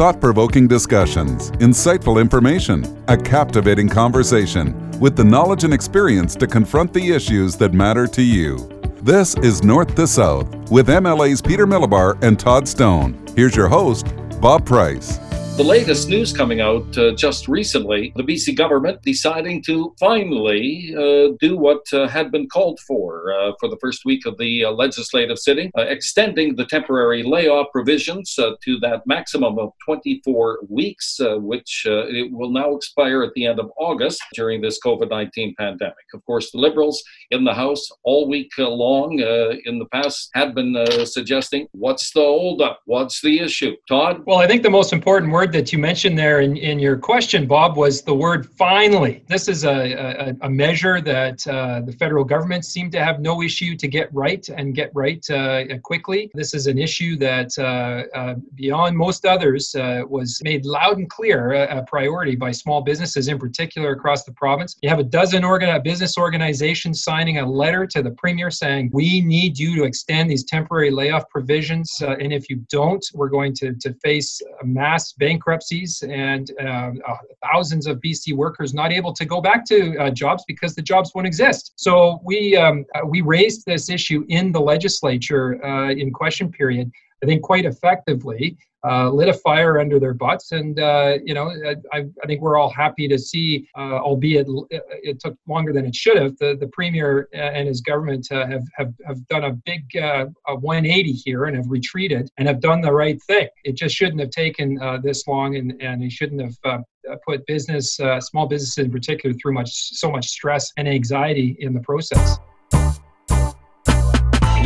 thought provoking discussions, insightful information, a captivating conversation with the knowledge and experience to confront the issues that matter to you. This is North to South with MLA's Peter Milobar and Todd Stone. Here's your host, Bob Price. The latest news coming out uh, just recently the BC government deciding to finally uh, do what uh, had been called for uh, for the first week of the uh, legislative sitting, uh, extending the temporary layoff provisions to that maximum of 24 weeks, which it will now expire at the end of August during this COVID 19 pandemic. Of course, the Liberals in the House all week long in the past had been suggesting what's the holdup? What's the issue? Todd? Well, I think the most important word that you mentioned there in, in your question, Bob, was the word finally. This is a, a, a measure that uh, the federal government seemed to have no issue to get right and get right uh, quickly. This is an issue that, uh, uh beyond most others, uh, was made loud and clear a, a, priority by small businesses in particular across the province. You have a dozen organ- business organizations signing a letter to the premier saying, We need you to extend these temporary layoff provisions. Uh, and if you don't, we're going to, to face a mass bankruptcies and uh, uh, thousands of BC workers not able to go back to uh, jobs because the jobs won't exist. So we um, uh, we raised this issue in the legislature uh, in question period. I think quite effectively uh, lit a fire under their butts. And, uh, you know, I, I, think we're all happy to see, uh, albeit it took longer than it should have, the, the Premier and his government uh, have, have, have done a big uh, a 180 here and have retreated and have done the right thing. It just shouldn't have taken uh, this long and, and they shouldn't have put business, small businesses in particular, through much so much stress and anxiety in the process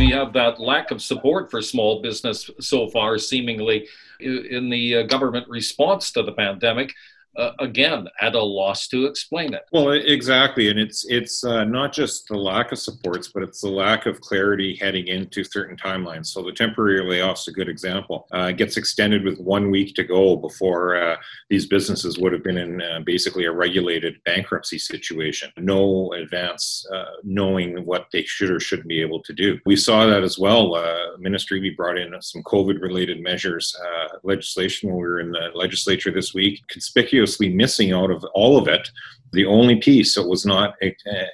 we have that lack of support for small business so far, seemingly in the uh, government response to the pandemic uh, again at a loss to explain it. Well, exactly, and it's it's uh, not just the lack of supports, but it's the lack of clarity heading into certain timelines. So the temporary layoffs a good example. Uh, gets extended with one week to go before uh, these businesses would have been in uh, basically a regulated bankruptcy situation. No advance uh, knowing what they should or shouldn't be able to do. We saw that as well. Ministry we brought in some COVID-related measures legislation when we were in the legislature this week. Conspicuous missing out of all of it the only piece that was not uh,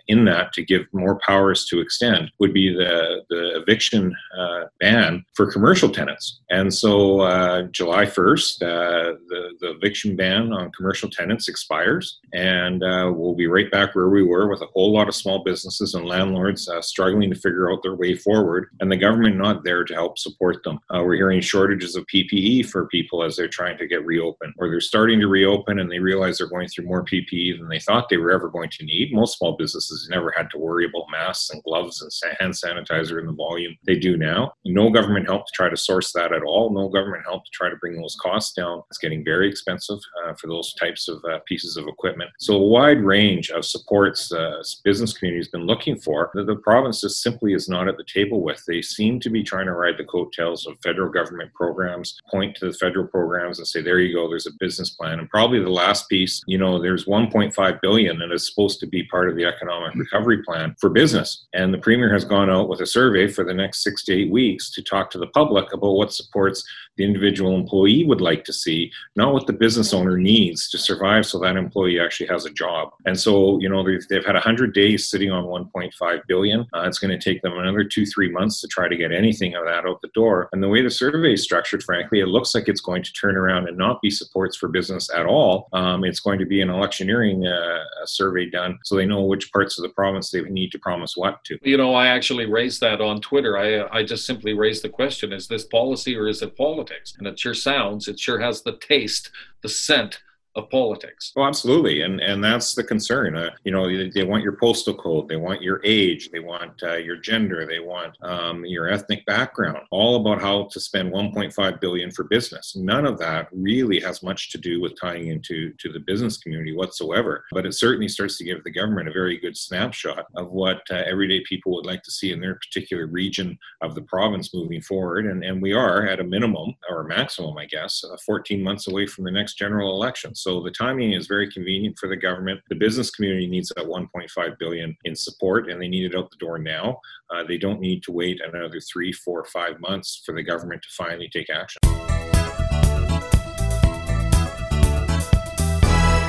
in that to give more powers to extend would be the, the eviction uh, ban for commercial tenants. And so uh, July 1st, uh, the, the eviction ban on commercial tenants expires, and uh, we'll be right back where we were with a whole lot of small businesses and landlords uh, struggling to figure out their way forward, and the government not there to help support them. we're hearing shortages of PPE for people as they're trying to get reopened, or they're starting to reopen and they realize they're going through more PPE than they thought thought they were ever going to need. Most small businesses never had to worry about masks and gloves and hand sanitizer in the volume they do now. No government help to try to source that at all. No government help to try to bring those costs down. It's getting very expensive uh, for those types of uh, pieces of equipment. So a wide range of supports uh, business community has been looking for that the province just simply is not at the table with. They seem to be trying to ride the coattails of federal government programs, point to the federal programs and say, there you go, there's a business plan. And probably the last piece, you know, there's 1.5 billion and is supposed to be part of the economic recovery plan for business. And the premier has gone out with a survey for the next six to eight weeks to talk to the public about what supports the individual employee would like to see, not what the business owner needs to survive so that employee actually has a job. And so, you know, they've, they've had 100 days sitting on 1.5 billion. Uh, it's going to take them another two, three months to try to get anything of that out the door. And the way the survey is structured, frankly, it looks like it's going to turn around and not be supports for business at all. Um, it's going to be an electioneering uh, survey done so they know which parts of the province they need to promise what to. You know, I actually raised that on Twitter. I, uh, I just simply raised the question is this policy or is it politics. And it sure sounds, it sure has the taste, the scent of politics. Oh, absolutely, and and that's the concern. Uh, you know, they, they, want your postal code, they want your age, they want uh, your gender, they want um, your ethnic background. All about how to spend 1.5 billion for business. None of that really has much to do with tying into to the business community whatsoever. But it certainly starts to give the government a very good snapshot of what uh, everyday people would like to see in their particular region of the province moving forward. And and we are at a minimum or maximum, I guess, uh, 14 months away from the next general election. So the timing is very convenient for the government. The business community needs that 1.5 billion in support, and they need it out the door now. Uh, they don't need to wait another three, four, five months for the government to finally take action.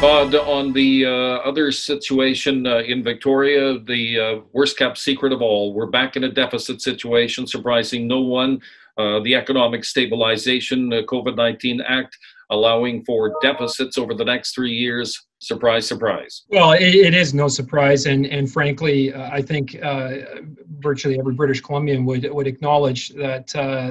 On the uh, other situation uh, in Victoria, the uh, worst kept secret of all, we're back in a deficit situation, surprising no one. Uh, the Economic Stabilization COVID 19 Act allowing for deficits over the next three years. Surprise, surprise. Well, it, it is no surprise, and and frankly, uh, I think virtually every British Columbian would would acknowledge that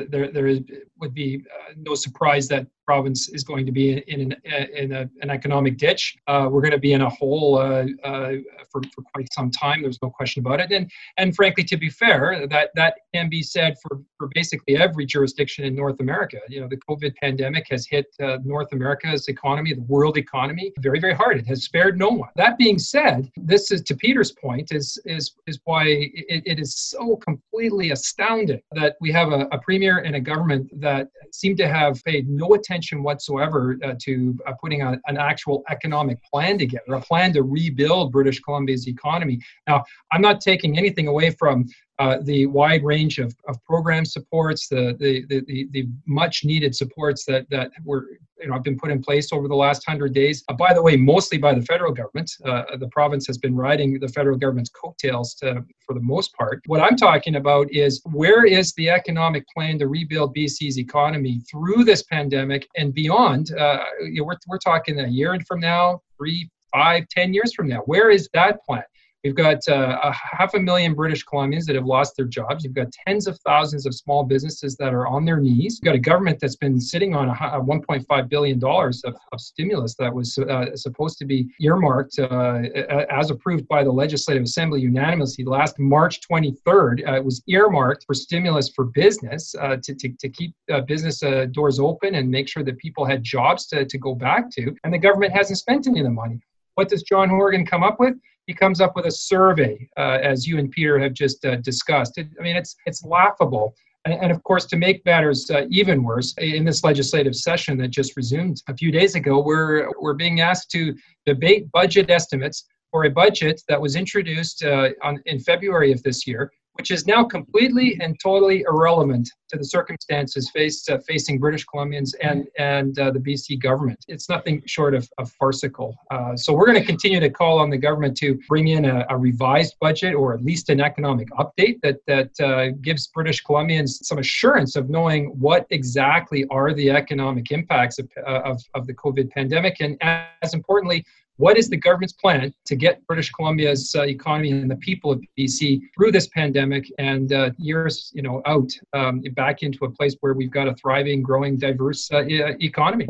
there there is, would be no surprise that province is going to be in an, in a, an economic ditch. Uh, we're going to be in a hole uh, uh, for, for quite some time. There's no question about it. And and frankly, to be fair, that that can be said for, for basically every jurisdiction in North America. You know, the COVID pandemic has hit uh, North America's economy, the world economy, very very hard. Has spared no one. That being said, this is to Peter's point is is is why it, it is so completely astounding that we have a, a premier and a government that seem to have paid no attention attention whatsoever uh, to uh, putting a, an actual economic plan together, a plan to rebuild British Columbia's economy. Now, I'm not taking anything away from uh, the wide range of, of program supports, the, the, the, the, much needed supports that, that were you know, have been put in place over the last hundred days. Uh, by the way, mostly by the federal government. Uh, the province has been riding the federal government's coattails to, for the most part. What I'm talking about is where is the economic plan to rebuild BC's economy through this pandemic and beyond? Uh, you know, we're, we're talking a year from now, three, five, ten years from now. Where is that plan? We've got uh, a half a million British Columbians that have lost their jobs. You've got tens of thousands of small businesses that are on their knees. You've got a government that's been sitting on a, a $1.5 billion of, of stimulus that was uh, supposed to be earmarked uh, as approved by the Legislative Assembly unanimously last March 23rd. Uh, it was earmarked for stimulus for business uh, to, to, to, keep uh, business doors open and make sure that people had jobs to, to go back to. And the government hasn't spent any of the money. What does John Horgan come up with? He comes up with a survey, uh, as you and Peter have just uh, discussed. It, I mean, it's it's laughable. And, and of course, to make matters uh, even worse, in this legislative session that just resumed a few days ago, we're we're being asked to debate budget estimates for a budget that was introduced uh, on, in February of this year which is now completely and totally irrelevant to the circumstances uh, facing British Columbians and, and uh, the BC government. It's nothing short of, of farcical. Uh, so we're going to continue to call on the government to bring in a, a revised budget or at least an economic update that, that uh, gives British Columbians some assurance of knowing what exactly are the economic impacts of, uh, of, of the COVID pandemic and as importantly, what is the government's plan to get British Columbia's uh, economy and the people of BC through this pandemic and uh, years, you know, out um, back into a place where we've got a thriving, growing, diverse uh, economy?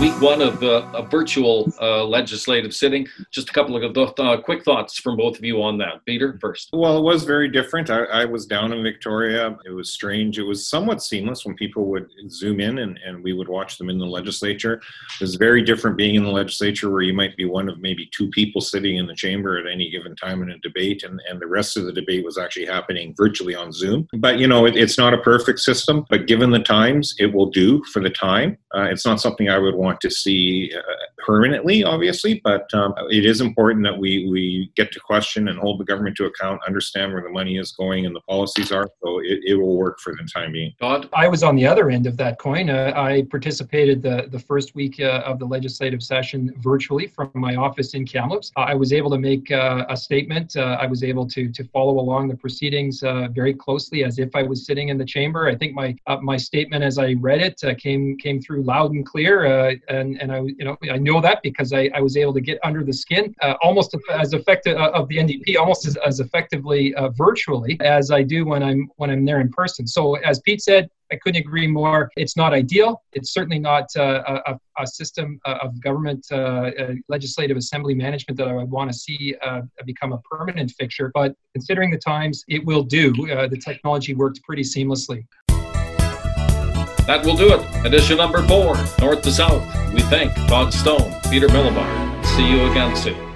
Week one of uh, a virtual uh, legislative sitting. Just a couple of uh, quick thoughts from both of you on that. Peter, first. Well, it was very different. I, I, was down in Victoria. It was strange. It was somewhat seamless when people would zoom in and, and we would watch them in the legislature. It was very different being in the legislature where you might be one of maybe two people sitting in the chamber at any given time in a debate, and, and the rest of the debate was actually happening virtually on Zoom. But, you know, it, it's not a perfect system, but given the times, it will do for the time. Uh, it's not something I would want want to see uh, permanently, obviously, but um, it is important that we, we get to question and hold the government to account, understand where the money is going and the policies are. So it, it will work for the time being. Todd? I was on the other end of that coin. Uh, I participated the, the first week uh, of the legislative session virtually from my office in Kamloops. I was able to make uh, a statement. Uh, I was able to, to follow along the proceedings uh, very closely as if I was sitting in the chamber. I think my my statement as I read it came came through loud and clear and and I you know I know that because I, I was able to get under the skin uh, almost as effective uh, of the NDP almost as, as effectively uh, virtually as I do when I'm when I'm there in person. So as Pete said, I couldn't agree more. It's not ideal. It's certainly not uh, a, a, system uh, of government, uh, uh, legislative assembly management that I would want to see uh, become a permanent fixture. But considering the times, it will do. The technology worked pretty seamlessly. That will do it. Edition number four, North to South. We thank Todd Stone, Peter Milobar. See you again soon.